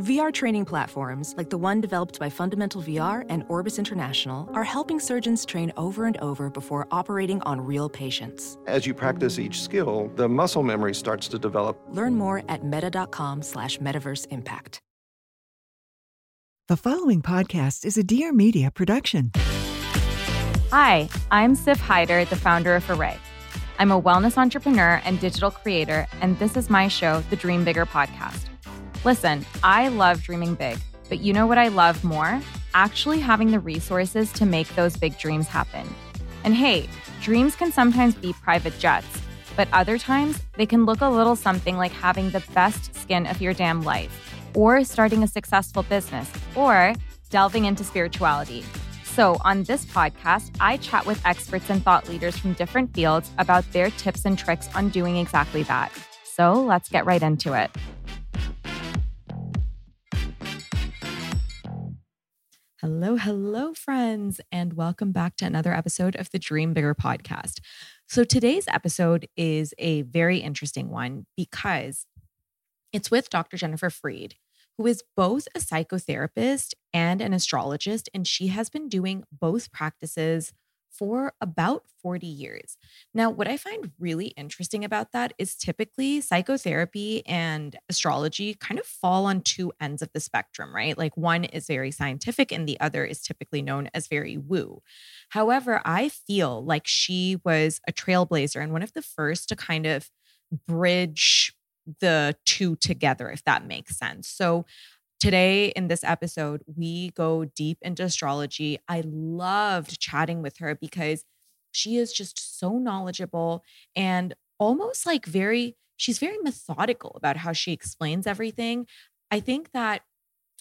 VR training platforms, like the one developed by Fundamental VR and Orbis International, are helping surgeons train over and over before operating on real patients. As you practice each skill, the muscle memory starts to develop. Learn more at meta.com slash metaverse impact. The following podcast is a Dear Media production. Hi, I'm Siff Haider, the founder of Arrae. I'm a wellness entrepreneur and digital creator, and this is my show, the Dream Bigger podcast. Listen, I love dreaming big, but you know what I love more? Actually having the resources to make those big dreams happen. And hey, dreams can sometimes be private jets, but other times they can look a little something like having the best skin of your damn life, or starting a successful business, or delving into spirituality. So, on this podcast, I chat with experts and thought leaders from different fields about their tips and tricks on doing exactly that. So, let's get right into it. Hello, hello, friends, and welcome back to another episode of the Dream Bigger podcast. So, today's episode is a very interesting one because it's with Dr. Jennifer Freed, who is both a psychotherapist and an astrologist, and she has been doing both practices for about 40 years. Now, what I find really interesting about that is typically psychotherapy and astrology kind of fall on two ends of the spectrum, right? Like one is very scientific and the other is typically known as very woo. However, I feel like she was a trailblazer and one of the first to kind of bridge the two together, if that makes sense. So, Today, in this episode, we go deep into astrology. I loved chatting with her because she is just so knowledgeable and almost like very, she's very methodical about how she explains everything. I think that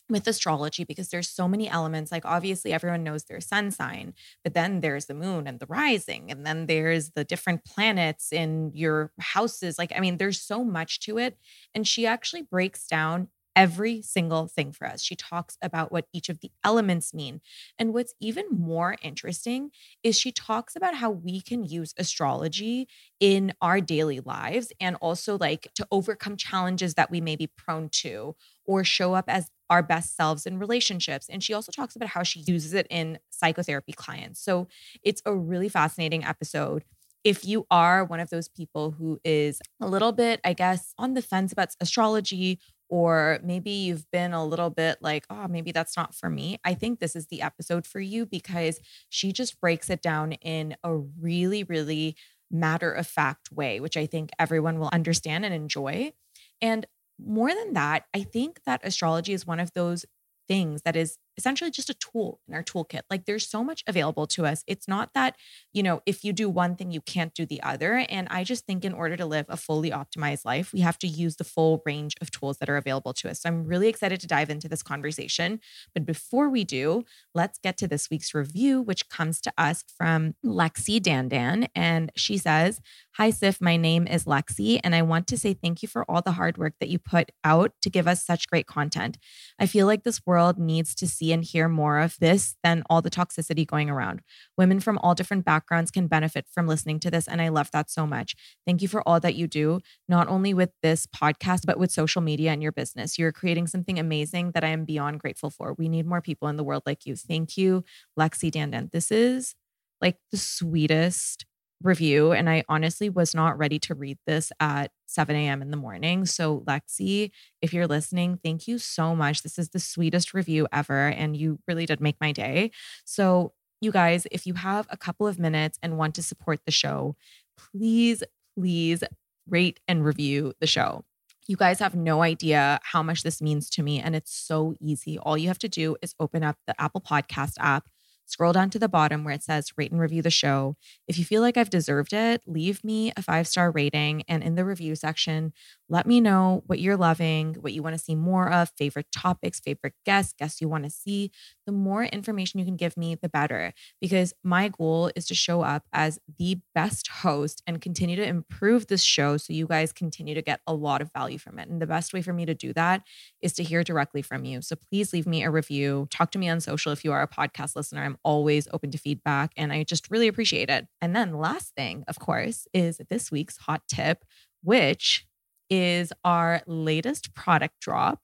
with astrology because there's so many elements like obviously everyone knows their sun sign but then there's the moon and the rising and then there's the different planets in your houses like i mean there's so much to it and she actually breaks down every single thing for us. She talks about what each of the elements mean. And what's even more interesting is she talks about how we can use astrology in our daily lives and also like to overcome challenges that we may be prone to or show up as our best selves in relationships. And she also talks about how she uses it in psychotherapy clients. So it's a really fascinating episode if you are one of those people who is a little bit, I guess, on the fence about astrology or maybe you've been a little bit like, oh, maybe that's not for me. I think this is the episode for you because she just breaks it down in a really, really matter of fact way, which I think everyone will understand and enjoy. And more than that, I think that astrology is one of those things that is essentially just a tool in our toolkit. Like there's so much available to us. It's not that, you know, if you do one thing, you can't do the other. And I just think in order to live a fully optimized life, we have to use the full range of tools that are available to us. So I'm really excited to dive into this conversation. But before we do, let's get to this week's review, which comes to us from Lexi Dandan. And she says, Hi, Siff. My name is Lexi, and I want to say thank you for all the hard work that you put out to give us such great content. I feel like this world needs to see and hear more of this than all the toxicity going around. Women from all different backgrounds can benefit from listening to this, and I love that so much. Thank you for all that you do, not only with this podcast, but with social media and your business. You're creating something amazing that I am beyond grateful for. We need more people in the world like you. Thank you, Lexi Dandan. This is like the sweetest review. And I honestly was not ready to read this at 7 a.m. in the morning. So, Lexi, if you're listening, thank you so much. This is the sweetest review ever. And you really did make my day. So, you guys, if you have a couple of minutes and want to support the show, please, please rate and review the show. You guys have no idea how much this means to me. And it's so easy. All you have to do is open up the Apple Podcast app Scroll down to the bottom where it says rate and review the show. If you feel like I've deserved it, leave me a five star rating and in the review section, let me know what you're loving, what you want to see more of, favorite topics, favorite guests, guests you want to see. The more information you can give me, the better. Because my goal is to show up as the best host and continue to improve this show so you guys continue to get a lot of value from it. And the best way for me to do that is to hear directly from you. So please leave me a review. Talk to me on social if you are a podcast listener. I'm always open to feedback and I just really appreciate it. And then, last thing, of course, is this week's hot tip, which is our latest product drop,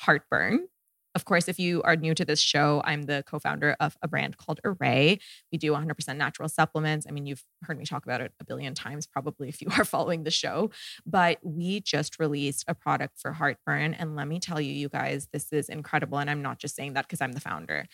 Heartburn. Of course, if you are new to this show, I'm the co founder of a brand called Arrae. We do 100% natural supplements. I mean, you've heard me talk about it a billion times, probably, if you are following the show. But we just released a product for heartburn. And let me tell you, you guys, this is incredible. And I'm not just saying that because I'm the founder.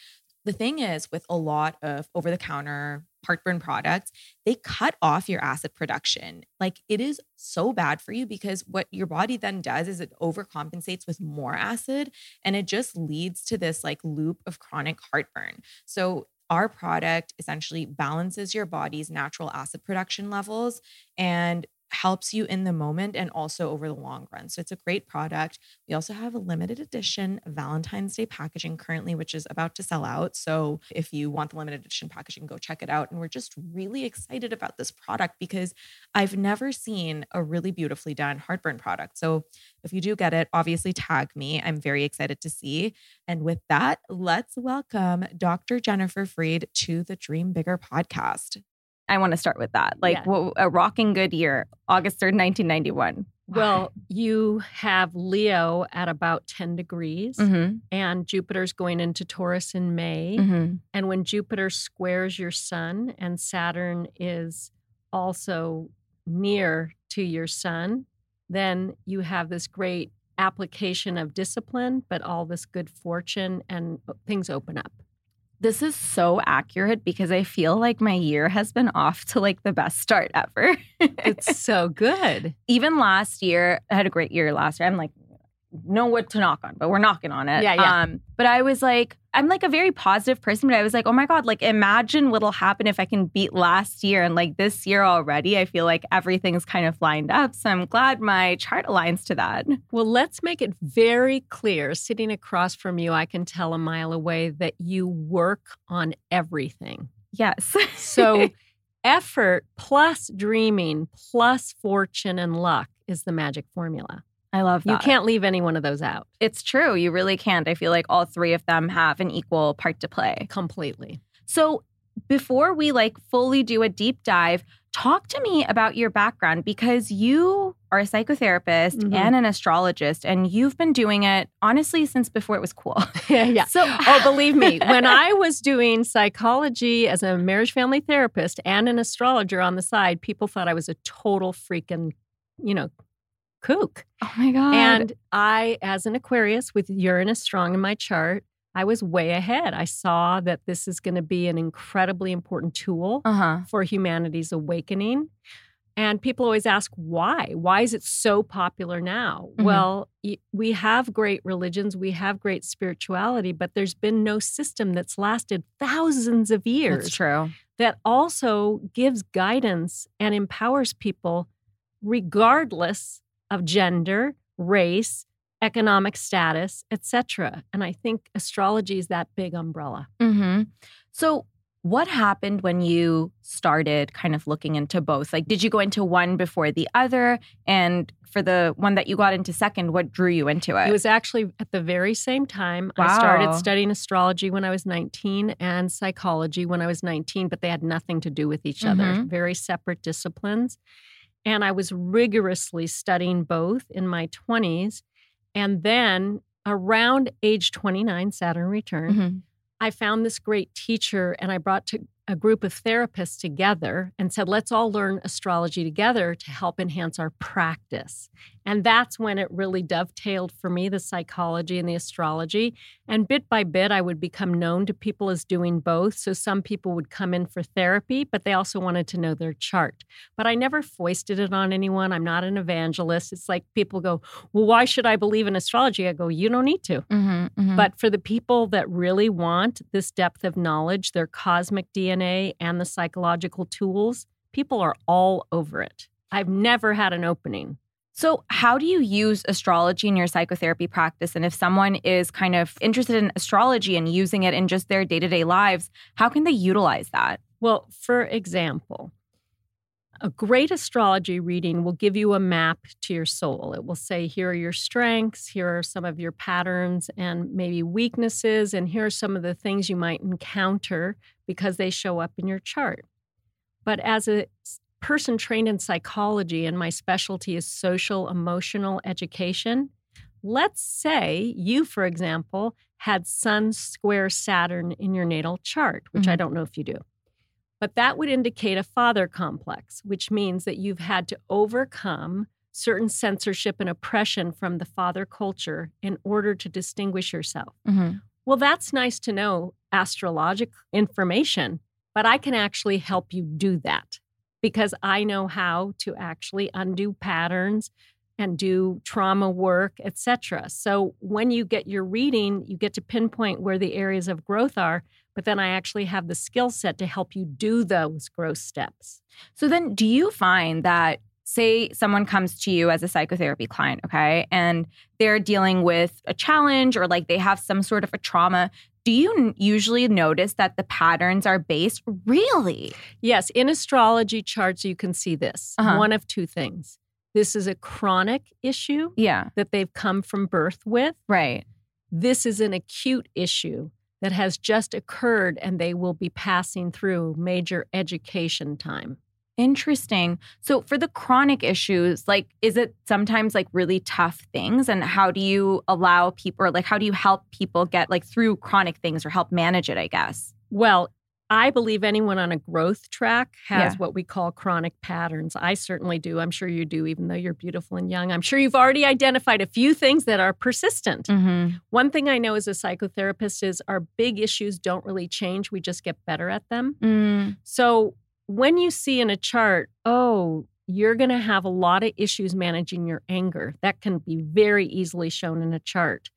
The thing is, with a lot of over the counter heartburn products, they cut off your acid production. Like it is so bad for you because what your body then does is it overcompensates with more acid and it just leads to this like loop of chronic heartburn. So our product essentially balances your body's natural acid production levels and helps you in the moment and also over the long run. So it's a great product. We also have a limited edition Valentine's Day packaging currently, which is about to sell out. So if you want the limited edition packaging, go check it out. And we're just really excited about this product because I've never seen a really beautifully done heartburn product. So if you do get it, obviously tag me. I'm very excited to see. And with that, let's welcome Dr. Jennifer Freed to the Dream Bigger podcast. I want to start with that. Like yeah. what, a rocking good year, August 3rd, 1991. Well, you have Leo at about 10 degrees, mm-hmm. and Jupiter's going into Taurus in May. Mm-hmm. And when Jupiter squares your sun and Saturn is also near to your sun, then you have this great application of discipline, but all this good fortune and uh, things open up. This is so accurate because I feel like my year has been off to like the best start ever. it's so good. Even last year, I had a great year last year. I'm like, know what to knock on, but we're knocking on it. Yeah, yeah. Um, but I was like, I'm like a very positive person, but I was like, oh my God, like imagine what'll happen if I can beat last year and like this year already. I feel like everything's kind of lined up. So I'm glad my chart aligns to that. Well, let's make it very clear. Sitting across from you, I can tell a mile away that you work on everything. Yes. so effort plus dreaming plus fortune and luck is the magic formula. I love that. You can't leave any one of those out. It's true. You really can't. I feel like all three of them have an equal part to play. Completely. So, before we like fully do a deep dive, talk to me about your background because you are a psychotherapist mm-hmm. and an astrologist and you've been doing it honestly since before it was cool. yeah, yeah. So oh believe me, when I was doing psychology as a marriage family therapist and an astrologer on the side, people thought I was a total freaking, you know, kook. Oh my God. And I, as an Aquarius with Uranus strong in my chart, I was way ahead. I saw that this is going to be an incredibly important tool uh-huh. for humanity's awakening. And people always ask why? Why is it so popular now? Mm-hmm. Well, we have great religions, we have great spirituality, but there's been no system that's lasted thousands of years. That's true. That also gives guidance and empowers people regardless of gender, race, economic status, etc. And I think astrology is that big umbrella. Mm-hmm. So, what happened when you started kind of looking into both? Like, did you go into one before the other? And for the one that you got into second, what drew you into it? It was actually at the very same time. Wow. I started studying astrology when I was 19 and psychology when I was 19, but they had nothing to do with each mm-hmm. other, very separate disciplines. And I was rigorously studying both in my 20s. And then around age 29, Saturn return, mm-hmm. I found this great teacher and I brought to, a group of therapists together and said, let's all learn astrology together to help enhance our practice. And that's when it really dovetailed for me the psychology and the astrology. And bit by bit, I would become known to people as doing both. So some people would come in for therapy, but they also wanted to know their chart. But I never foisted it on anyone. I'm not an evangelist. It's like people go, Well, why should I believe in astrology? I go, You don't need to. Mm-hmm, mm-hmm. But for the people that really want this depth of knowledge, their cosmic DNA and the psychological tools, people are all over it. I've never had an opening So, how do you use astrology in your psychotherapy practice? And if someone is kind of interested in astrology and using it in just their day to day lives, how can they utilize that? Well, for example, a great astrology reading will give you a map to your soul. It will say, here are your strengths, here are some of your patterns and maybe weaknesses, and here are some of the things you might encounter because they show up in your chart. But as a person trained in psychology and my specialty is social emotional education, let's say you, for example, had Sun square Saturn in your natal chart, which mm-hmm. I don't know if you do. But that would indicate a father complex, which means that you've had to overcome certain censorship and oppression from the father culture in order to distinguish yourself. Mm-hmm. Well, that's nice to know astrologic information, but I can actually help you do that because I know how to actually undo patterns and do trauma work, etc. So when you get your reading, you get to pinpoint where the areas of growth are but then I actually have the skill set to help you do those growth steps. So then do you find that say someone comes to you as a psychotherapy client, okay, and they're dealing with a challenge or like they have some sort of a trauma, do you usually notice that the patterns are based really? Yes, in astrology charts you can see this. Uh-huh. One of two things. This is a chronic issue yeah. that they've come from birth with. Right. This is an acute issue that has just occurred and they will be passing through major education time. Interesting. So for the chronic issues, like is it sometimes like really tough things and how do you allow people or like how do you help people get like through chronic things or help manage it, I guess? Well, I believe anyone on a growth track has yeah. what we call chronic patterns. I certainly do. I'm sure you do, even though you're beautiful and young. I'm sure you've already identified a few things that are persistent. Mm-hmm. One thing I know as a psychotherapist is our big issues don't really change, we just get better at them. Mm. So when you see in a chart, oh, you're going to have a lot of issues managing your anger, that can be very easily shown in a chart.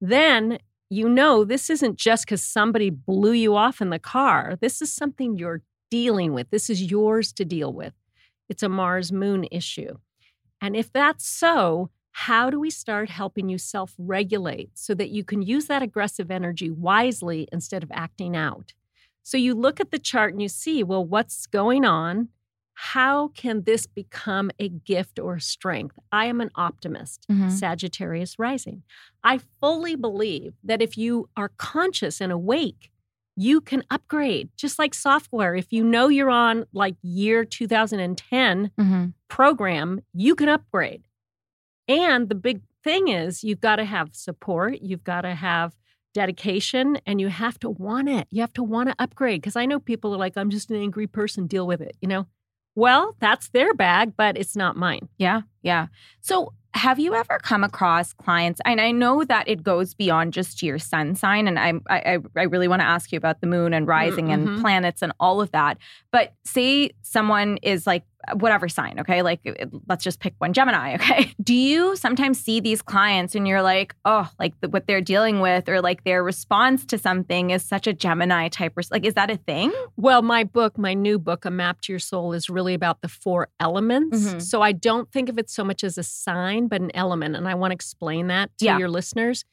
Then you know this isn't just because somebody blew you off in the car. This is something you're dealing with. This is yours to deal with. It's a Mars moon issue. And if that's so, how do we start helping you self regulate so that you can use that aggressive energy wisely instead of acting out? So you look at the chart and you see, well, what's going on? how can this become a gift or strength? I am an optimist, mm-hmm. Sagittarius rising. I fully believe that if you are conscious and awake, you can upgrade just like software. If you know you're on like year 2010 mm-hmm. program, you can upgrade. And the big thing is you've got to have support, you've got to have dedication, and you have to want it. You have to want to upgrade. Because I know people are like, I'm just an angry person, deal with it. You know, well, that's their bag, but it's not mine. Yeah. Yeah. So have you ever come across clients and i know that it goes beyond just your sun sign and i i, I really want to ask you about the moon and rising mm-hmm. and planets and all of that but say someone is like whatever sign, okay? Like let's just pick one Gemini, okay? Do you sometimes see these clients and you're like, oh, like the, what they're dealing with or like their response to something is such a Gemini type res- like is that a thing? Well, my book, my new book A Map to Your Soul is really about the four elements. Mm-hmm. So I don't think of it so much as a sign but an element and I want to explain that to yeah. your listeners.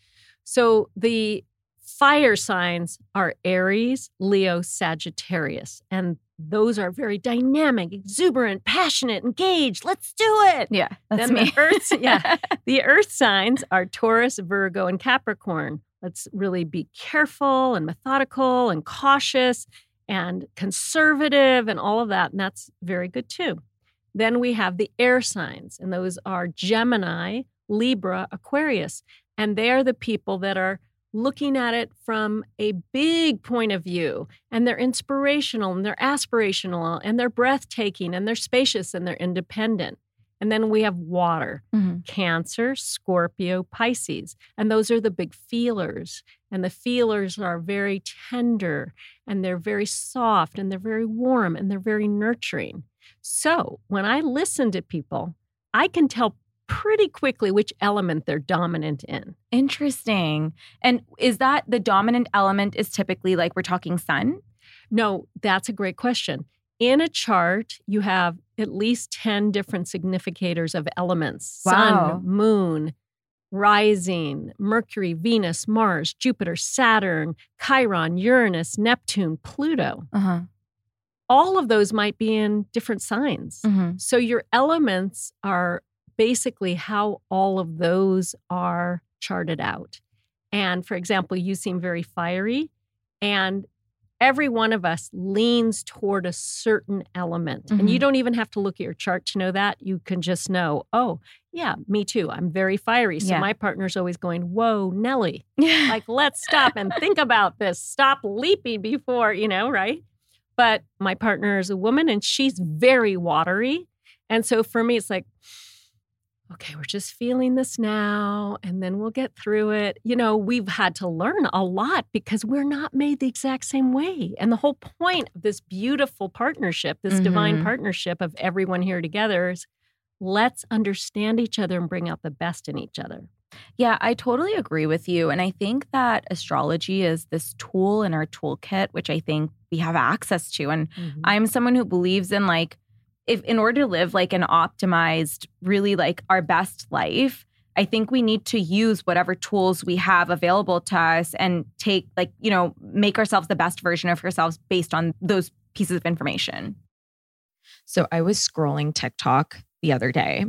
So the fire signs are Aries, Leo, Sagittarius and those are very dynamic, exuberant, passionate, engaged. Let's do it. Yeah, that's then me. The earth, yeah, the Earth signs are Taurus, Virgo, and Capricorn. Let's really be careful and methodical and cautious and conservative and all of that, and that's very good too. Then we have the air signs, and those are Gemini, Libra, Aquarius, and they are the people that are looking at it from a big point of view. And they're inspirational and they're aspirational and they're breathtaking and they're spacious and they're independent. And then we have water, mm-hmm. Cancer, Scorpio, Pisces. And those are the big feelers. And the feelers are very tender and they're very soft and they're very warm and they're very nurturing. So when I listen to people, I can tell pretty quickly which element they're dominant in. Interesting. And is that the dominant element is typically like we're talking sun? No, that's a great question. in a chart, you have at least 10 different significators of elements Wow. sun, moon, rising, Mercury, Venus, Mars, Jupiter, Saturn, Chiron, Uranus, Neptune, Pluto. Uh-huh. All of those might be in different signs. Mm-hmm. So your elements are basically how all of those are charted out. And for example, you seem very fiery, and every one of us leans toward a certain element. And you Mhm. don't even have to look at your chart to know that. You can just know, oh, yeah, me too. I'm very fiery. So Yeah. my partner's always going, whoa, Nellie, like let's stop and think about this stop leaping before you know right but my partner is a woman and she's very watery. And so for me it's like okay we're just feeling this now and then we'll get through it. You know we've had to learn a lot because we're not made the exact same way. And the whole point of this beautiful partnership this divine Mhm. partnership of everyone here together is let's understand each other and bring out the best in each other Yeah, I totally agree with you. And I think that astrology is this tool in our toolkit, which I think we have access to. And mm-hmm. I'm someone who believes in like, if in order to live like an optimized, really like our best life, I think we need to use whatever tools we have available to us and take like, you know, make ourselves the best version of ourselves based on those pieces of information. So I was scrolling TikTok the other day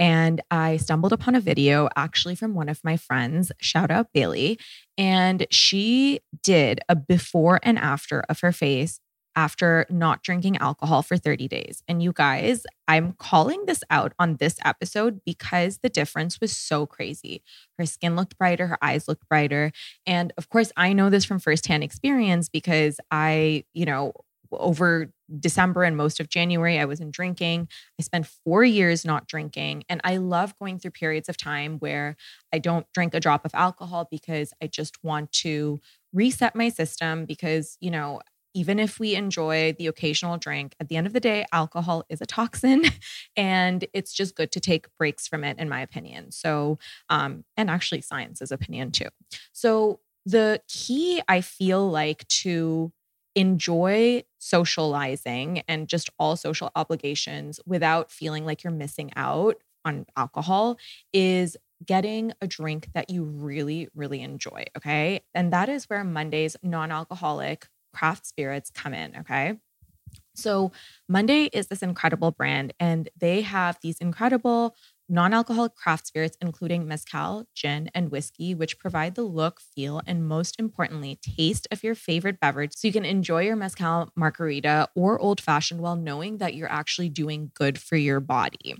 and I stumbled upon a video actually from one of my friends, shout out Bailey. And she did a before and after of her face after not drinking alcohol for 30 days. And you guys, I'm calling this out on this episode because the difference was so crazy. Her skin looked brighter, her eyes looked brighter. And of course, I know this from firsthand experience because I, you know, over December and most of January, I wasn't drinking. I spent four years not drinking. And I love going through periods of time where I don't drink a drop of alcohol because I just want to reset my system. Because, you know, even if we enjoy the occasional drink, at the end of the day, alcohol is a toxin and it's just good to take breaks from it, in my opinion. So, um, and actually science's opinion too. So, the key I feel like to enjoy socializing and just all social obligations without feeling like you're missing out on alcohol is getting a drink that you really, really enjoy. Okay. And that is where Monday's non alcoholic craft spirits come in. Okay. So, Monday is this incredible brand, and they have these incredible non alcoholic craft spirits, including Mezcal, gin, and whiskey, which provide the look, feel, and most importantly, taste of your favorite beverage. So you can enjoy your Mezcal margarita or old fashioned while knowing that you're actually doing good for your body.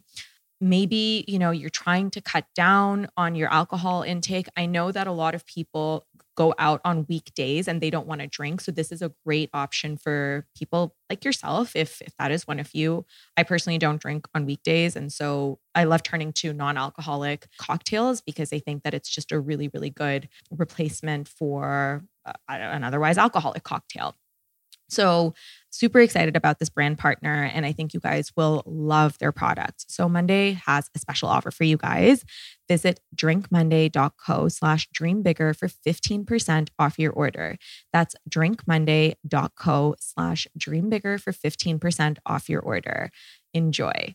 Maybe, you know, you're trying to cut down on your alcohol intake. I know that a lot of people go out on weekdays and they don't want to drink. So this is a great option for people like yourself if if that is one of you. I personally don't drink on weekdays and so I love turning to non-alcoholic cocktails because I think that it's just a really really good replacement for uh, an otherwise alcoholic cocktail. So, super excited about this brand partner, and I think you guys will love their products. So, Monday has a special offer for you guys. Visit drinkmonday.co slash dreambigger for 15% off your order. That's drinkmonday.co slash dreambigger for 15% off your order. Enjoy.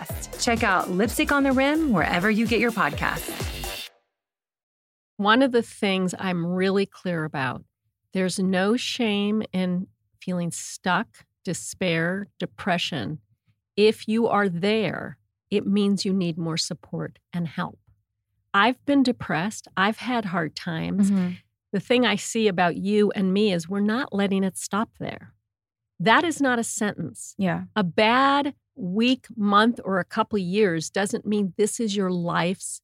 Check out Lipstick on the Rim wherever you get your podcasts. One of the things I'm really clear about there's no shame in feeling stuck, despair, depression. If you are there, it means you need more support and help. I've been depressed. I've had hard times. Mm-hmm. The thing I see about you and me is we're not letting it stop there. That is not a sentence. Yeah. A bad week, month, or a couple years doesn't mean this is your life's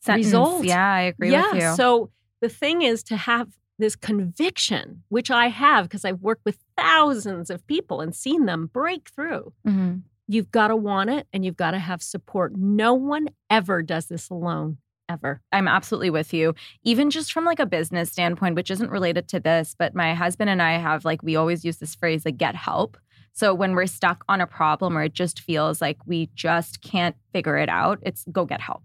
Sentence. result. Yeah, I agree yeah, with you. So the thing is to have this conviction, which I have because I've worked with thousands of people and seen them break through. Mm-hmm. You've got to want it and you've got to have support. No one ever does this alone. Ever. I'm absolutely with you. Even just from like a business standpoint, which isn't related to this, but my husband and I have like, we always use this phrase like get help. So when we're stuck on a problem or it just feels like we just can't figure it out, it's go get help.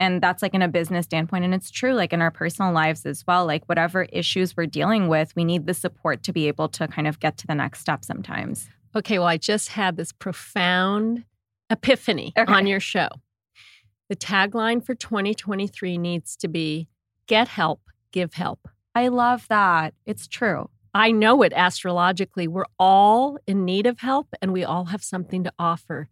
And that's like in a business standpoint. And it's true, like in our personal lives as well. Like whatever issues we're dealing with, we need the support to be able to kind of get to the next step sometimes. Okay, well, I just had this profound epiphany okay. on your show. The tagline for 2023 needs to be get help, give help. I love that. It's true. I know it astrologically. We're all in need of help and we all have something to offer.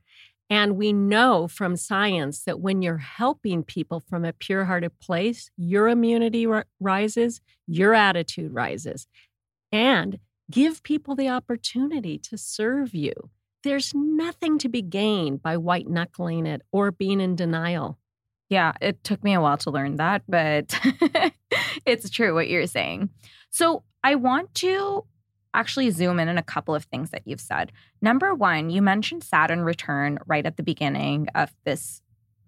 And we know from science that when you're helping people from a pure hearted place, your immunity r- rises, your attitude rises. And give people the opportunity to serve you. There's nothing to be gained by white knuckling it or being in denial. Yeah, it took me a while to learn that, but it's true what you're saying. So I want to actually zoom in on a couple of things that you've said. Number one, you mentioned Saturn return right at the beginning of this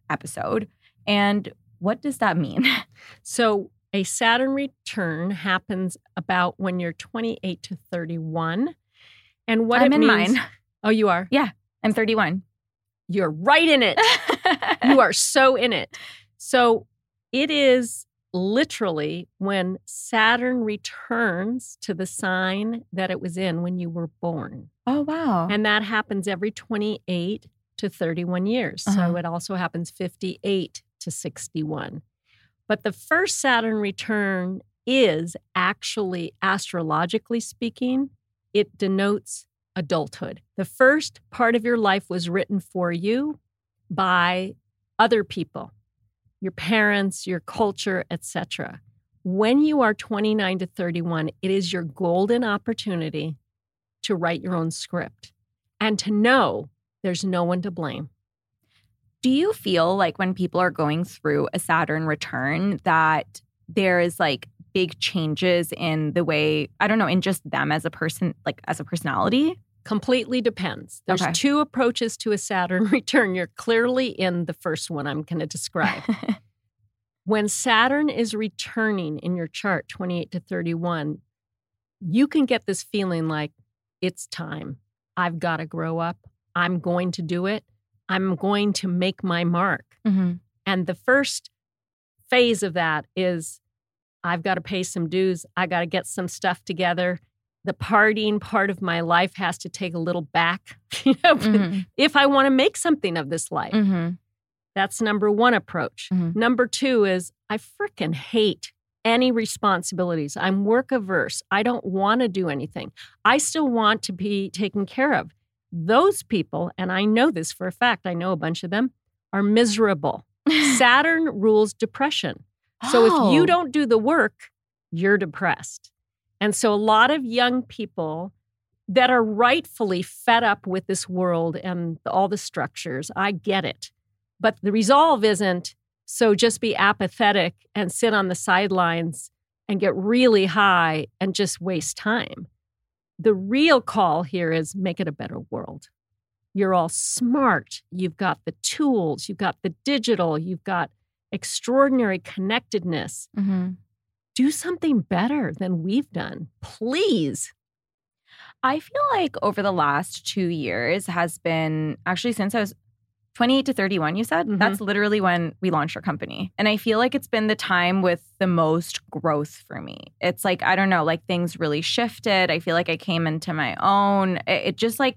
episode. And what does that mean? So, a Saturn return happens about when you're 28 to 31. And what I'm it in means, mine. Oh, you are? Yeah, I'm 31. You're right in it. you are so in it. So, it is literally when Saturn returns to the sign that it was in when you were born. Oh, wow. And that happens every 28 to 31 years. Uh-huh. So it also happens 58 to 61. But the first Saturn return is actually, astrologically speaking, it denotes adulthood. The first part of your life was written for you by other people your parents, your culture, etc. When you are 29 to 31, it is your golden opportunity to write your own script and to know there's no one to blame. Do you feel like when people are going through a Saturn return that there is like big changes in the way, I don't know, in just them as a person, like as a personality? Completely depends. There's Okay. two approaches to a Saturn return. You're clearly in the first one I'm going to describe. when Saturn is returning in your chart, 28 to 31, you can get this feeling like it's time. I've got to grow up. I'm going to do it. I'm going to make my mark. Mhm. And the first phase of that is I've got to pay some dues. I got to get some stuff together. The partying part of my life has to take a little back, you know, Mhm. if I want to make something of this life. Mhm. That's number one approach. Mhm. Number two is I freaking hate any responsibilities. I'm work averse. I don't want to do anything. I still want to be taken care of. Those people, and I know this for a fact, I know a bunch of them, are miserable. Saturn rules depression. So if Oh. you don't do the work, you're depressed. And so a lot of young people that are rightfully fed up with this world and all the structures, I get it. But the resolve isn't so just be apathetic and sit on the sidelines and get really high and just waste time. The real call here is make it a better world. You're all smart. You've got the tools, you've got the digital, you've got extraordinary connectedness. Mhm. Do something better than we've done, please. I feel like over the last two years has been actually since I was 28 to 31, you said? Mhm. That's literally when we launched our company. And I feel like it's been the time with the most growth for me. It's like, I don't know, like things really shifted. I feel like I came into my own. It, it just like,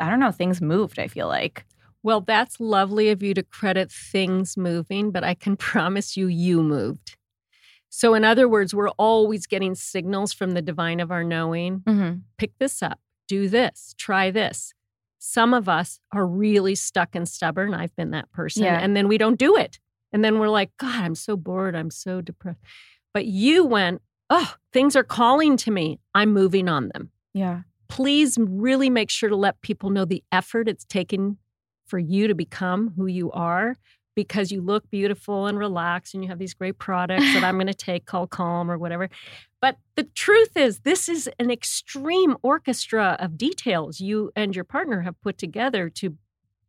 I don't know, things moved, I feel like. Well, that's lovely of you to credit things moving, but I can promise you, you moved. So, in other words, we're always getting signals from the divine of our knowing Mm-hmm. pick this up, do this, try this. Some of us are really stuck and stubborn. I've been that person. Yeah. And then we don't do it. And then we're like, God, I'm so bored. I'm so depressed. But you went, oh, things are calling to me. I'm moving on them. Yeah. Please really make sure to let people know the effort it's taken for you to become who you are because you look beautiful and relaxed and you have these great products that I'm going to take called Calm or whatever. But the truth is, this is an extreme orchestra of details you and your partner have put together to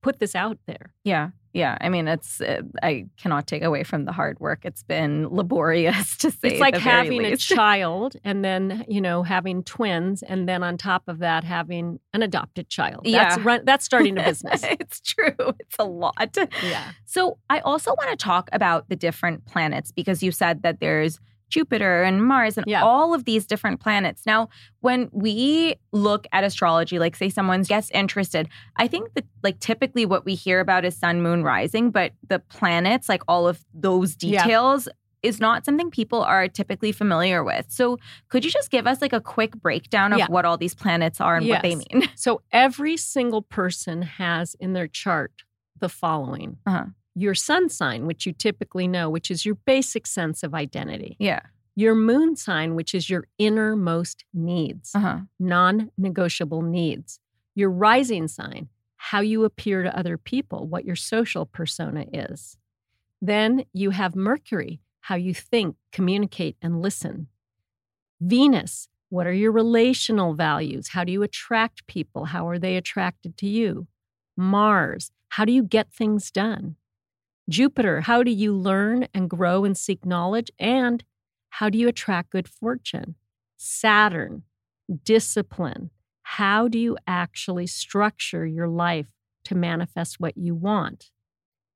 put this out there. Yeah. Yeah. I mean, it's, uh, I cannot take away from the hard work. It's been laborious to say It's like having a child and then, you know, having twins and then on top of that having an adopted child. That's Yeah. run, that's starting a business. it's true. It's a lot. yeah. So I also want to talk about the different planets because you said that there's Jupiter and Mars and Yeah. all of these different planets. Now, when we look at astrology, like say someone gets interested, I think that like typically what we hear about is sun, moon, rising, but the planets, like all of those Yeah. details, is not something people are typically familiar with. So could you just give us like a quick breakdown of Yeah. what all these planets are and what they mean? So every single person has in their chart the following Uh-huh. Your sun sign, which you typically know, which is your basic sense of identity, Yeah. your moon sign, which is your innermost needs, Uh-huh. non negotiable needs, your rising sign, how you appear to other people, what your social persona is. Then you have Mercury, how you think, communicate, and listen. Venus, what are your relational values? How do you attract people? How are they attracted to you? Mars, how do you get things done? Jupiter, how do you learn and grow and seek knowledge? And how do you attract good fortune? Saturn, discipline. How do you actually structure your life to manifest what you want?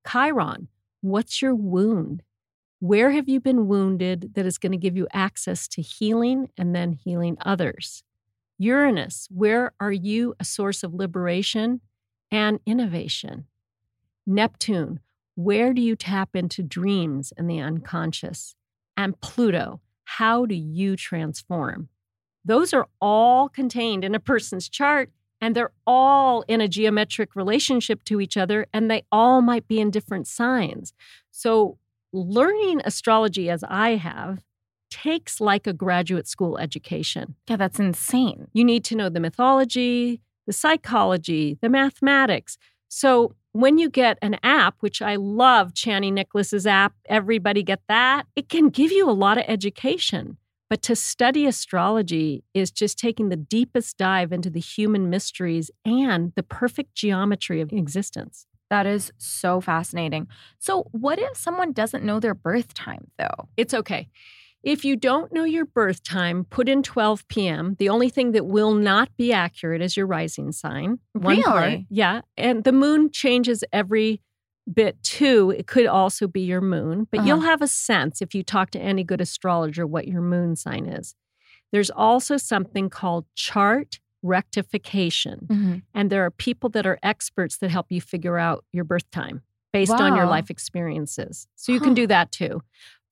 Chiron, what's your wound? Where have you been wounded that is going to give you access to healing and then healing others? Uranus, where are you a source of liberation and innovation? Neptune, where do you tap into dreams and the unconscious? And Pluto, how do you transform? Those are all contained in a person's chart, and they're all in a geometric relationship to each other, and they all might be in different signs. So, learning astrology as I have takes like a graduate school education. Yeah, that's insane. You need to know the mythology, the psychology, the mathematics. So when you get an app, which I love Chani Nicholas's app, everybody get that, it can give you a lot of education. But to study astrology is just taking the deepest dive into the human mysteries and the perfect geometry of existence. That is so fascinating. So, what if someone doesn't know their birth time, though? It's okay. If you don't know your birth time, put in 12 p.m. The only thing that will not be accurate is your rising sign. One part. Really? Yeah. And the moon changes every bit too. It could also be your moon, but you'll Uh-huh. have a sense if you talk to any good astrologer what your moon sign is. There's also something called chart rectification. And there are people that are experts that help you figure out your birth time based on your life experiences. So you can do that too.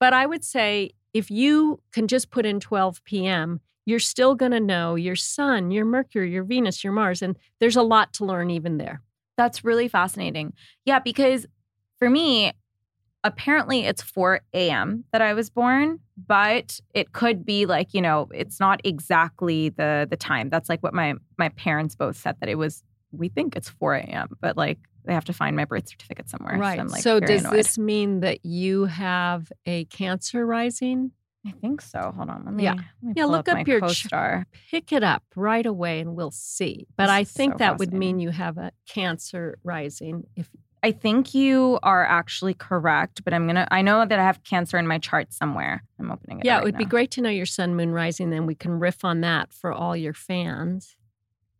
But I would say if you can just put in 12 p.m., you're still going to know your sun, your Mercury, your Venus, your Mars. And there's a lot to learn even there. That's really fascinating. Yeah, because for me, apparently it's 4 a.m. that I was born, but it could be like, you know, it's not exactly the the time. That's like what my my parents both said that it was we think it's 4 a.m., but like they have to find my birth certificate somewhere. Right. So, like, so does annoyed. this mean that you have a Cancer rising? I think so. Hold on. Let me, Yeah. let me Yeah, look up, up your ch- co-star. Pick it up right away and we'll see. But This I think so that would mean you have a Cancer rising. If I think you are actually correct, but I'm gonna. I know that I have cancer in my chart somewhere. I'm opening it. yeah, right it would be great to know your sun, moon, rising. Then we can riff on that for all your fans.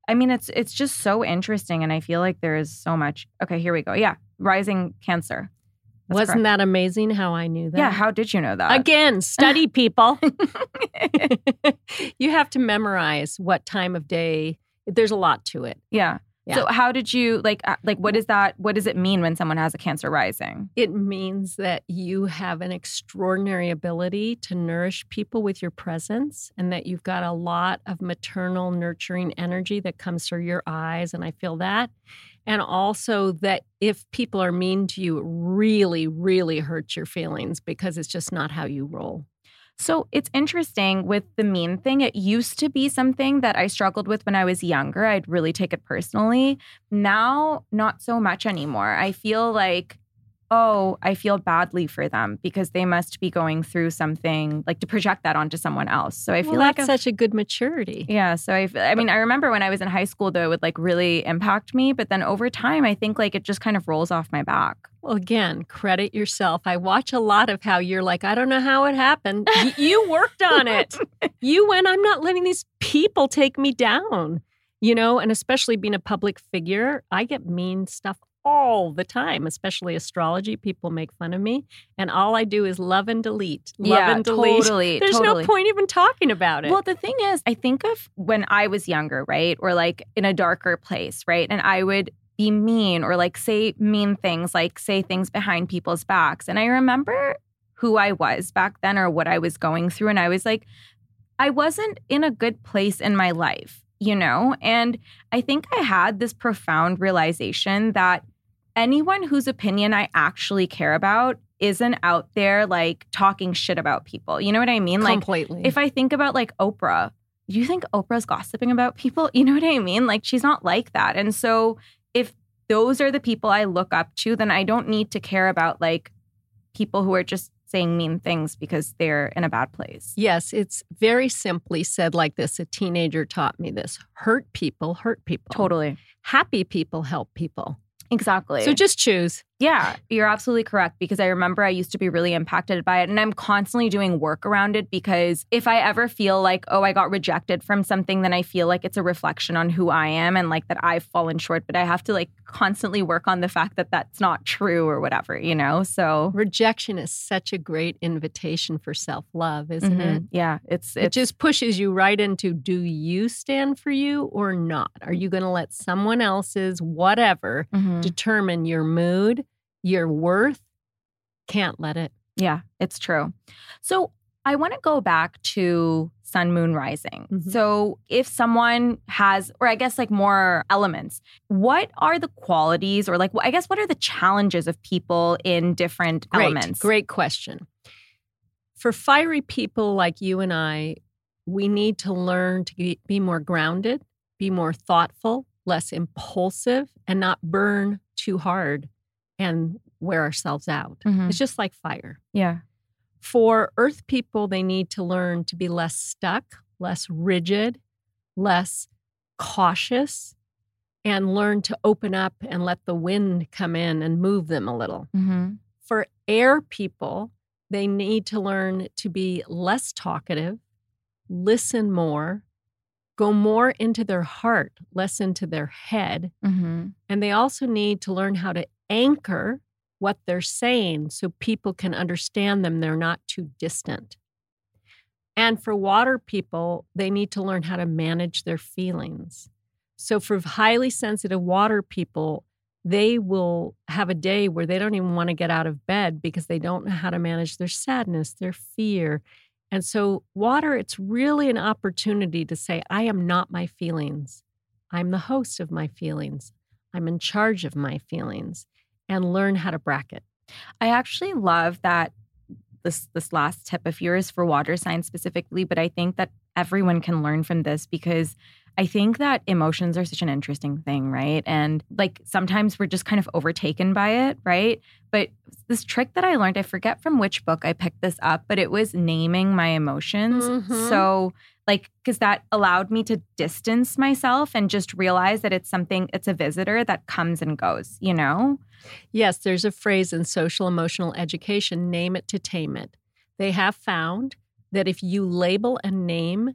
I mean, it's it's just so interesting, and I feel like there is so much. Okay, here we go. Yeah, rising cancer. That's Wasn't correct. that amazing how I knew that? Yeah, how did you know that? Again, study people. you have to memorize what time of day. There's a lot to it. Yeah. Yeah. So how did you like uh, like what is that what does it mean when someone has a cancer rising? It means that you have an extraordinary ability to nourish people with your presence and that you've got a lot of maternal nurturing energy that comes through your eyes and I feel that. And also that if people are mean to you, it really really hurts your feelings because it's just not how you roll. So it's interesting with the mean thing. It used to be something that I struggled with when I was younger. I'd really take it personally. Now, not so much anymore. I feel like, oh, I feel badly for them because they must be going through something like to project that onto someone else. So I feel well, like that's I've- such a good maturity. yeah. So I, I mean, I remember when I was in high school, though, it would like really impact me. But then over time, I think like it just kind of rolls off my back. Well, again, credit yourself. I watch a lot of how you're like, I don't know how it happened. Y- you worked on it. You went, I'm not letting these people take me down, you know, and especially being a public figure, I get mean stuff all the time, especially astrology. People make fun of me. And all I do is love and delete, love Yeah, and delete. totally, There's totally. no point even talking about it. Well, the thing is, I think of when I was younger, right? Or like in a darker place, right? And I would be mean or like say mean things, like say things behind people's backs. And I remember who I was back then or what I was going through. And I was like, I wasn't in a good place in my life, you know? And I think I had this profound realization that anyone whose opinion I actually care about isn't out there like talking shit about people. You know what I mean? Like Completely. if I think about like Oprah, do you think Oprah's gossiping about people? You know what I mean? Like she's not like that. And so if those are the people I look up to, then I don't need to care about like people who are just saying mean things because they're in a bad place. Yes, it's very simply said like this. A teenager taught me this hurt people, hurt people. Totally. Happy people help people. Exactly. So just choose. Yeah, you're absolutely correct because I remember I used to be really impacted by it and I'm constantly doing work around it because if I ever feel like, oh, I got rejected from something, then I feel like it's a reflection on who I am and like that I've fallen short, but I have to like constantly work on the fact that that's not true or whatever, you know? So Rejection is such a great invitation for self love, isn't mhm, it? Yeah, it's It just pushes you right into do you stand for you or not? Are you going to let someone else's whatever mhm. determine your mood, your worth? Can't let it. Yeah, it's true. So I want to go back to sun, moon, rising. Mhm. So if someone has, or I guess like more elements, what are the qualities or like, I guess, what are the challenges of people in different Great, elements? Great question. For fiery people like you and I, we need to learn to be more grounded, be more thoughtful, less impulsive, and not burn too hard and wear ourselves out. Mhm. It's just like fire. Yeah. For earth people, they need to learn to be less stuck, less rigid, less cautious, and learn to open up and let the wind come in and move them a little. Mm-hmm. For air people, they need to learn to be less talkative, listen more, go more into their heart, less into their head. Mm-hmm. And they also need to learn how to anchor what they're saying so people can understand them. They're not too distant. And for water people, they need to learn how to manage their feelings. So for highly sensitive water people, they will have a day where they don't even want to get out of bed because they don't know how to manage their sadness, their fear. And so, water, it's really an opportunity to say, I am not my feelings. I'm the host of my feelings. I'm in charge of my feelings and learn how to bracket. I actually love that this this last tip of yours for water signs specifically, but I think that everyone can learn from this because I think that emotions are such an interesting thing, right? And like sometimes we're just kind of overtaken by it, right? But this trick that I learned, I forget from which book I picked this up, but it was naming my emotions. Mhm. So, like, because that allowed me to distance myself and just realize that it's something, it's a visitor that comes and goes, you know? Yes, there's a phrase in social emotional education name it to tame it. They have found that if you label and name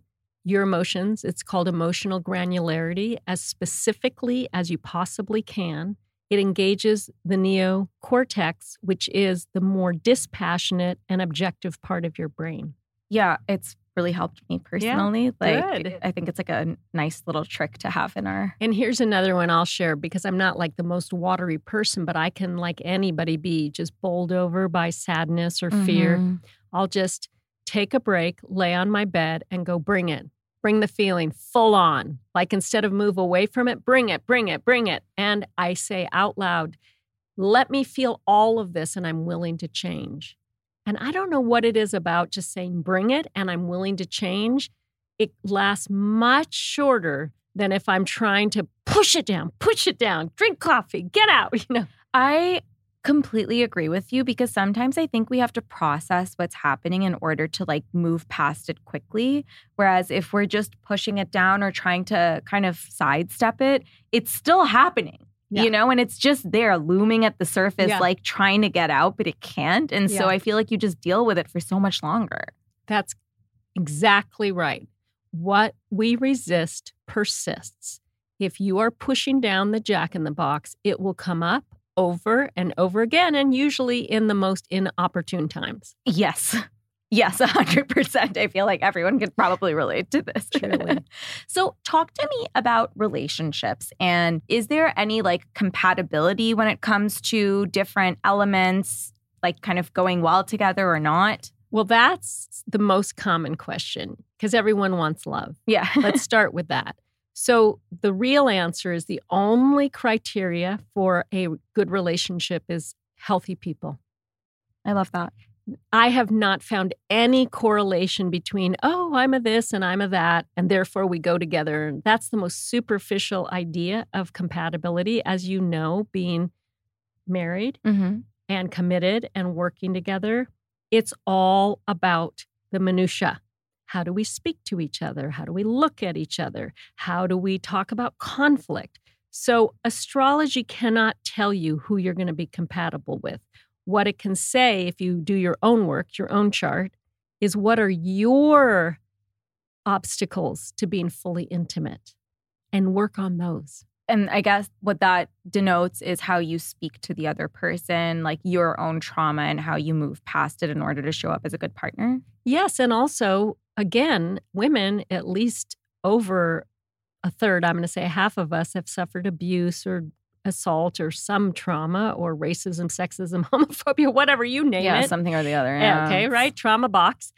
your emotions. It's called emotional granularity as specifically as you possibly can. It engages the neocortex, which is the more dispassionate and objective part of your brain. Yeah, it's really helped me personally. Yeah, like good. I think it's like a nice little trick to have in our And here's another one I'll share because I'm not like the most watery person, but I can, like anybody, be just bowled over by sadness or fear. Mhm. I'll just take a break, lay on my bed, and go bring it. Bring the feeling full on. Like instead of move away from it, bring it, bring it, bring it. And I say out loud, let me feel all of this and I'm willing to change. And I don't know what it is about just saying bring it and I'm willing to change. It lasts much shorter than if I'm trying to push it down, push it down, drink coffee, get out, you know. I completely agree with you because sometimes I think we have to process what's happening in order to like move past it quickly. Whereas if we're just pushing it down or trying to kind of sidestep it, it's still happening. Yeah. You know, and it's just there looming at the surface, Yeah. like trying to get out, but it can't. And so I feel like you just deal with it for so much longer. That's exactly right. What we resist persists. If you are pushing down the jack in the box, it will come up over and over again, and usually in the most inopportune times. Yes. Yes, 100%. I feel like everyone could probably relate to this. Truly. so, talk to me about relationships. And is there any like compatibility when it comes to different elements, like kind of going well together or not? Well, that's the most common question because everyone wants love. Yeah. Let's start with that. So, the real answer is the only criteria for a good relationship is healthy people. I love that. I have not found any correlation between, oh, I'm a this and I'm a that, and therefore we go together. That's the most superficial idea of compatibility. As you know, being married Mm-hmm. and committed and working together, it's all about the minutia. How do we speak to each other? How do we look at each other? How do we talk about conflict? So, astrology cannot tell you who you're going to be compatible with. What it can say, if you do your own work, your own chart, is what are your obstacles to being fully intimate and work on those. And I guess what that denotes is how you speak to the other person, like your own trauma and how you move past it in order to show up as a good partner. Yes. And also, again, women, at least over a third, I'm going to say half of us have suffered abuse or assault or some trauma or racism, sexism, homophobia, whatever you name yeah, it. something or the other. Yeah, Yeah. Okay, right? Trauma box.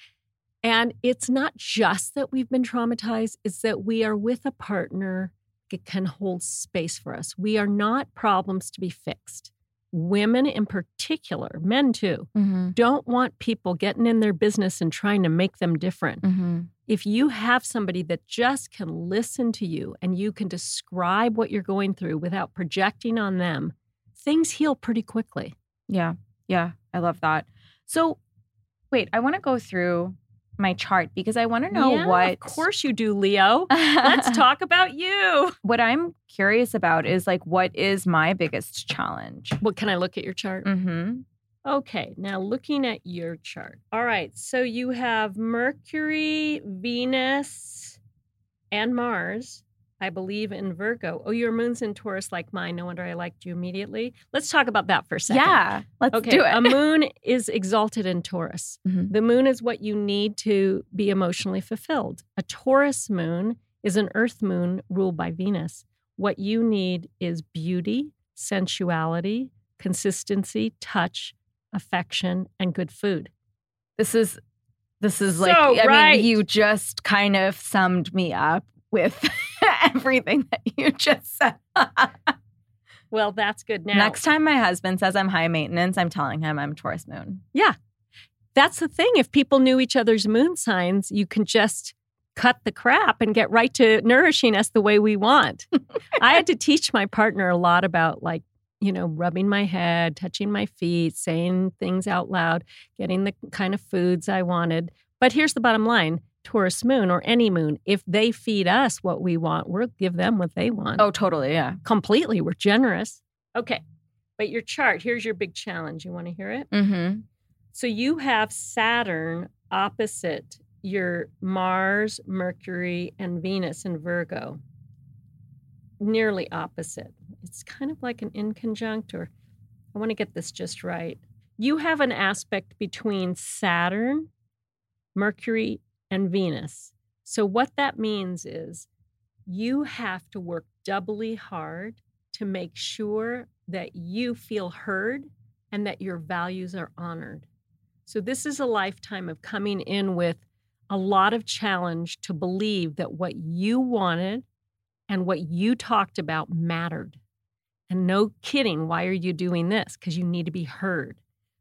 And it's not just that we've been traumatized, it's that we are with a partner can hold space for us. We are not problems to be fixed. Women in particular, men too, Mm-hmm. don't want people getting in their business and trying to make them different. Mm-hmm. If you have somebody that just can listen to you and you can describe what you're going through without projecting on them, things heal pretty quickly. Yeah. Yeah. I love that. So, wait, I want to go through my chart because I want to know Yeah, what. Of course you do, Leo. Let's talk about you. What I'm curious about is like, what is my biggest challenge? Well, can I look at your chart? Mm-hmm. Okay, now looking at your chart. All right, so you have Mercury, Venus, and Mars, I believe, in Virgo. Oh, your moon's in Taurus like mine. No wonder I liked you immediately. Let's talk about that for a second. Yeah. Let's okay, do it. a moon is exalted in Taurus. Mhm. The moon is what you need to be emotionally fulfilled. A Taurus moon is an earth moon ruled by Venus. What you need is beauty, sensuality, consistency, touch, affection, and good food. This is this is like So I right. mean you just kind of summed me up with everything that you just said. Well, that's good. Now, Next time my husband says I'm high maintenance, I'm telling him I'm Taurus moon. Yeah. That's the thing. If people knew each other's moon signs, you can just cut the crap and get right to nourishing us the way we want. I had to teach my partner a lot about like, you know, rubbing my head, touching my feet, saying things out loud, getting the kind of foods I wanted. But here's the bottom line Taurus moon or any moon, if they feed us what we want, we'll give them what they want. Oh, totally, yeah. completely. We're generous. Okay. But your chart, here's your big challenge. You want to hear it? Mm-hmm. So you have Saturn opposite your Mars, Mercury, and Venus in Virgo. Nearly opposite. It's kind of like an inconjunct, or I want to get this just right. You have an aspect between Saturn, Mercury, and Venus. So, what that means is you have to work doubly hard to make sure that you feel heard and that your values are honored. So, this is a lifetime of coming in with a lot of challenge to believe that what you wanted and what you talked about mattered. And no kidding, why are you doing this? Because you need to be heard.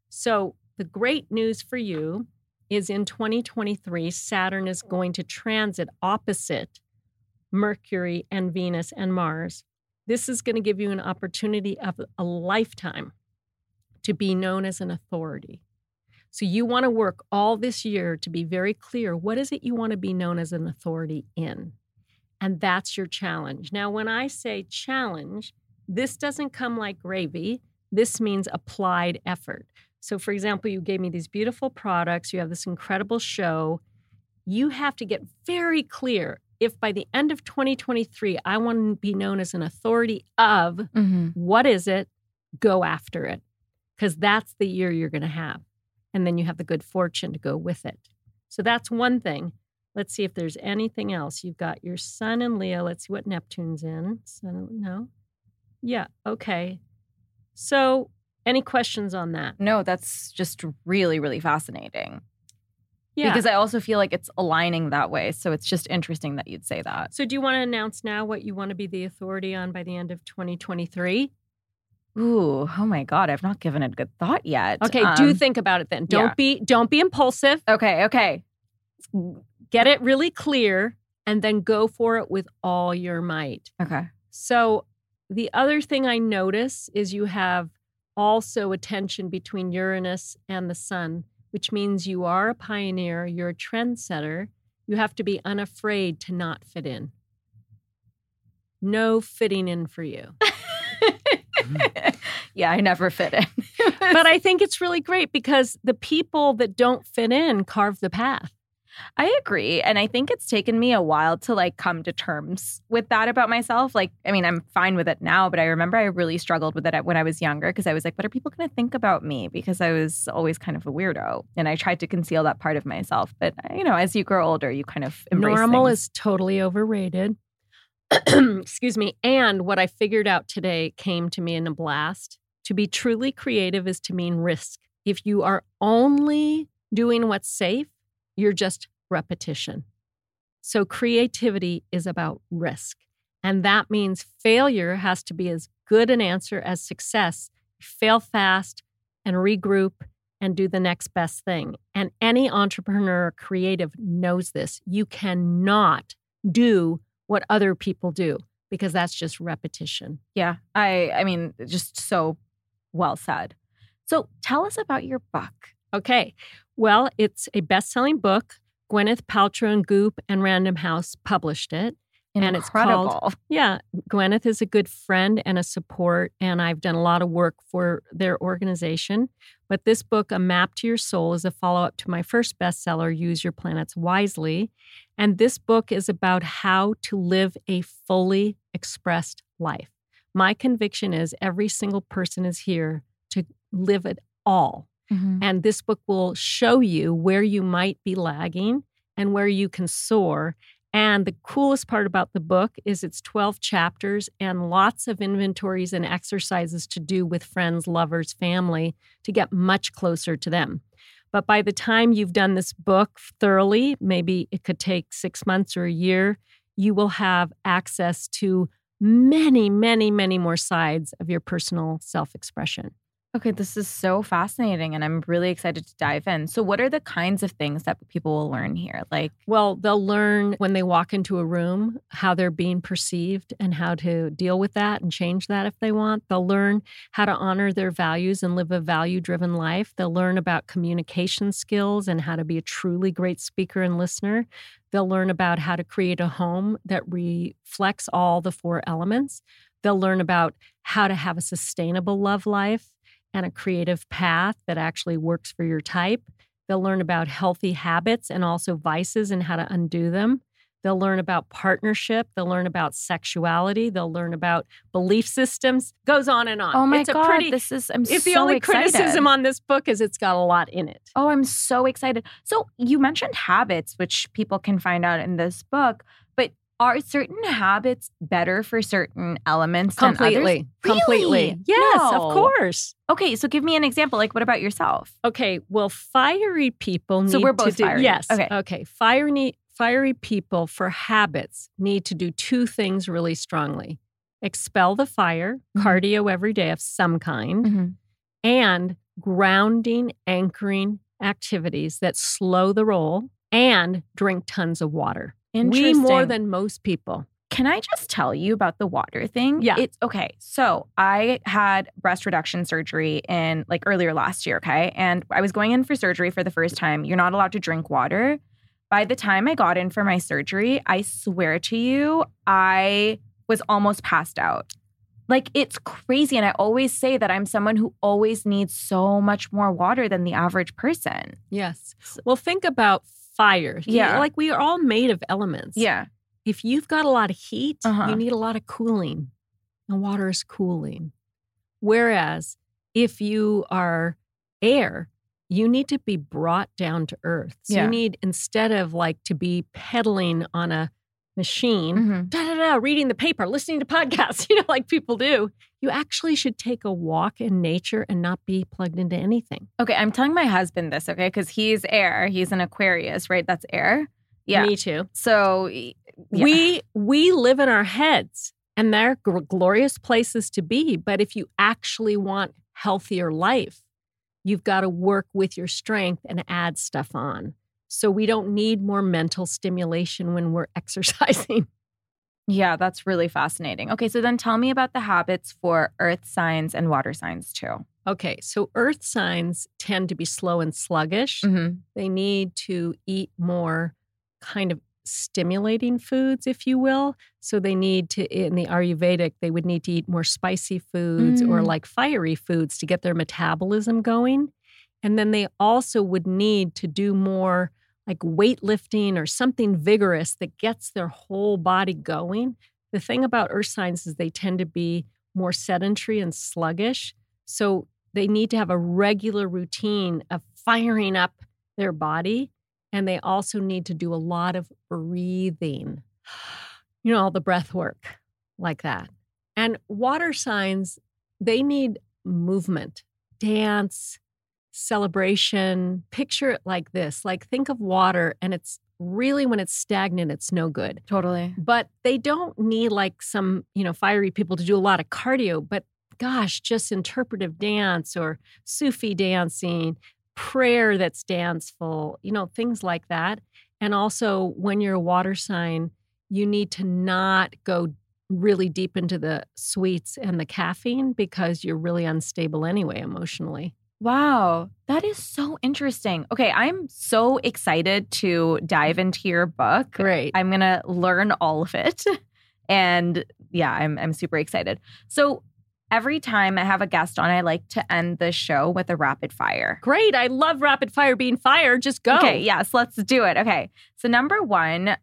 So, the great news for you is in 2023, Saturn is going to transit opposite Mercury and Venus and Mars. This is going to give you an opportunity of a lifetime to be known as an authority. So you want to work all this year to be very clear what is it you want to be known as an authority in? And that's your challenge. Now, when I say challenge, this doesn't come like gravy. This means applied effort. So, for example, you gave me these beautiful products, you have this incredible show. You have to get very clear if by the end of 2023, I want to be known as an authority of mm-hmm. what is it, go after it, because that's the year you're going to have and then you have the good fortune to go with it. So that's one thing. Let's see if there's anything else. You've got your sun and Leo. Let's see what Neptune's in. Sun, no? Yeah, okay. So, any questions on that? No, that's just really, really fascinating. Yeah. Because I also feel like it's aligning that way. So it's just interesting that you'd say that. So, do you want to announce now what you want to be the authority on by the end of 2023? Ooh, oh my God, I've not given it good thought yet. Okay, um, do think about it then. Don't yeah. be don't be impulsive. Okay, okay. Get it really clear and then go for it with all your might. Okay. So the other thing I notice is you have also a tension between Uranus and the sun, which means you are a pioneer, you're a trendsetter. You have to be unafraid to not fit in. No fitting in for you. Mm. yeah, I never fit in. but I think it's really great because the people that don't fit in carve the path. I agree. And I think it's taken me a while to like come to terms with that about myself. Like, I mean, I'm fine with it now, but I remember I really struggled with it when I was younger because I was like, what are people going to think about me? Because I was always kind of a weirdo and I tried to conceal that part of myself. But, uh, you know, as you grow older, you kind of embrace Normal things. is totally overrated. excuse me. And what I figured out today came to me in a blast. To be truly creative is to mean risk. If you are only doing what's safe, you're just repetition. So creativity is about risk. And that means failure has to be as good an answer as success. Fail fast and regroup and do the next best thing. And any entrepreneur or creative knows this. You cannot do what other people do because that's just repetition. Yeah. I I mean just so well said. So tell us about your book. Okay. Well, it's a best-selling book. Gwyneth Paltrow and Goop and Random House published it. Incredible. And it's called Yeah, Gwyneth is a good friend and a support and I've done a lot of work for their organization. But this book, A Map to Your Soul, is a follow-up to my first bestseller, Use Your Planets Wisely. And this book is about how to live a fully expressed life. My conviction is every single person is here to live it all. Mm-hmm. And this book will show you where you might be lagging and where you can soar and the coolest part about the book is it's 12 chapters and lots of inventories and exercises to do with friends, lovers, family to get much closer to them. But by the time you've done this book thoroughly, maybe it could take six months or a year, you will have access to many, many, many more sides of your personal self expression. Okay, this is so fascinating and I'm really excited to dive in. So, what are the kinds of things that people will learn here? Like, well, they'll learn when they walk into a room how they're being perceived and how to deal with that and change that if they want. They'll learn how to honor their values and live a value driven life. They'll learn about communication skills and how to be a truly great speaker and listener. They'll learn about how to create a home that reflects all the four elements. They'll learn about how to have a sustainable love life and a creative path that actually works for your type. They'll learn about healthy habits and also vices and how to undo them. They'll learn about partnership. They'll learn about sexuality. They'll learn about belief systems. Goes on and on. Oh my it's a god, pretty, this is I'm if so the only excited. criticism on this book is it's got a lot in it. Oh, I'm so excited. So you mentioned habits, which people can find out in this book, are certain habits better for certain elements than Completely. others? Completely. Really? Yes, No. of course. Okay, so give me an example. Like, what about yourself? Okay, well, fiery people need So we're to both do fiery. yes. Okay. Okay. Fiery fiery people for habits need to do two things really strongly. Expel the fire, Mhm. cardio every day of some kind, Mhm. and grounding, anchoring activities that slow the roll and drink tons of water. We more than most people. Can I just tell you about the water thing? Yeah. It's okay. So I had breast reduction surgery in like earlier last year. Okay. And I was going in for surgery for the first time. You're not allowed to drink water. By the time I got in for my surgery, I swear to you, I was almost passed out. Like it's crazy. And I always say that I'm someone who always needs so much more water than the average person. Yes. Well, think about fire. Yeah. Like we are all made of elements. Yeah. If you've got a lot of heat, Uh-huh. you need a lot of cooling, and water is cooling. Whereas if you are air, you need to be brought down to earth. So Yeah. you need, instead of like to be pedaling on a machine, Mhm. da da da, reading the paper, listening to podcasts, you know, like people do, you actually should take a walk in nature and not be plugged into anything. Okay. I'm telling my husband this, okay? Because he's air. He's an Aquarius, right? That's air. Yeah. Me too. So yeah. We we live in our heads and they're gl- glorious places to be, but if you actually want healthier life, you've got to work with your strength and add stuff on. So we don't need more mental stimulation when we're exercising. Yeah, that's really fascinating. Okay, so then tell me about the habits for earth signs and water signs too. Okay, so earth signs tend to be slow and sluggish. Mm-hmm. They need to eat more kind of stimulating foods, if you will. So they need to, in the Ayurvedic, they would need to eat more spicy foods or Mm. like fiery foods to get their metabolism going. And then they also would need to do more like weightlifting or something vigorous that gets their whole body going. The thing about earth signs is they tend to be more sedentary and sluggish. So they need to have a regular routine of firing up their body. And they also need to do a lot of breathing, you know, all the breath work like that. And water signs, they need movement, dance, celebration. Picture it like this like, think of water, and it's really when it's stagnant, it's no good. Totally. But they don't need like some, you know, fiery people to do a lot of cardio, but gosh, just interpretive dance or Sufi dancing, prayer that's danceful, you know, things like that. And also, when you're a water sign, you need to not go really deep into the sweets and the caffeine because you're really unstable anyway emotionally. Wow, that is so interesting. Okay, I'm so excited to dive mm. into your book. Great. I'm going to learn all of it. And yeah, I'm I'm super excited. So, every time I have a guest on, I like to end the show with a rapid fire. Great. I love rapid fire being fire. Just go. Okay, yes, let's do it. Okay. So number 1,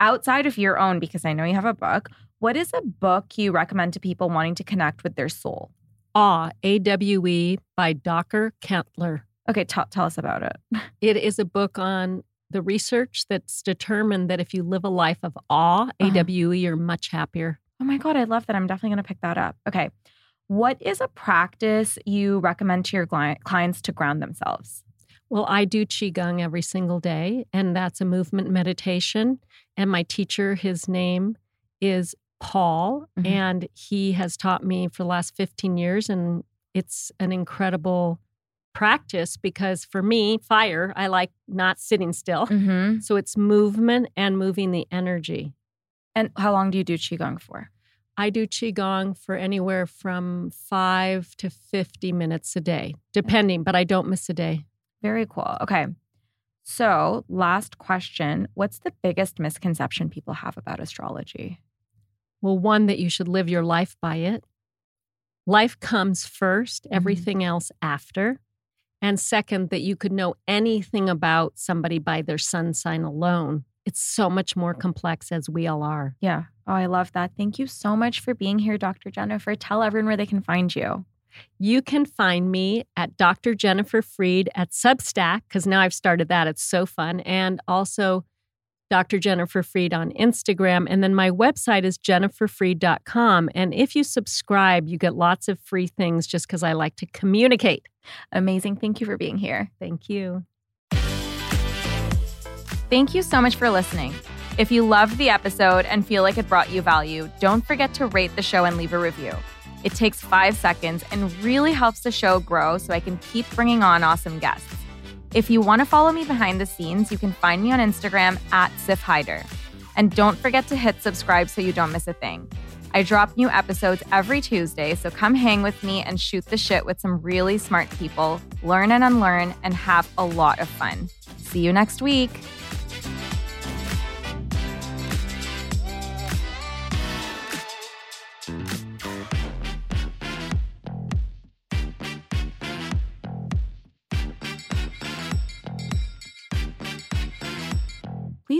outside of your own because I know you have a book, what is a book you recommend to people wanting to connect with their soul? Awe, A W E by Dr. Keltner. Okay, t- tell us about it. It is a book on the research that's determined that if you live a life of awe, Uh-huh. AWE, you're much happier. Oh my God, I love that. I'm definitely going to pick that up. Okay. What is a practice you recommend to your clients to ground themselves? Well, I do Qigong every single day, and that's a movement meditation. And my teacher, his name is Paul, Mhm. and he has taught me for the last 15 years. And it's an incredible practice because for me, fire, I like not sitting still. Mm-hmm. So it's movement and moving the energy. And how long do you do Qigong for? I do Qigong for anywhere from five to 50 minutes a day, depending, but I don't miss a day. Very cool. Okay. So, last question What's the biggest misconception people have about astrology? Well, one, that you should live your life by it. Life comes first, mm-hmm. everything else after. And second, that you could know anything about somebody by their sun sign alone. It's so much more complex as we all are. Yeah. Oh, I love that. Thank you so much for being here, Dr. Jennifer. Tell everyone where they can find you. You can find me at Dr. Jennifer Freed at Substack, because now I've started that. It's so fun. And also Dr. Jennifer Freed on Instagram. And then my website is jenniferfreed.com. And if you subscribe, you get lots of free things just because I like to communicate. Amazing. Thank you for being here. Thank you. Thank you so much for listening. If you loved the episode and feel like it brought you value, don't forget to rate the show and leave a review. It takes five seconds and really helps the show grow so I can keep bringing on awesome guests. If you want to follow me behind the scenes, you can find me on Instagram at Siff Haider. And don't forget to hit subscribe so you don't miss a thing. I drop new episodes every Tuesday, so come hang with me and shoot the shit with some really smart people, learn and unlearn, and have a lot of fun. See you next week.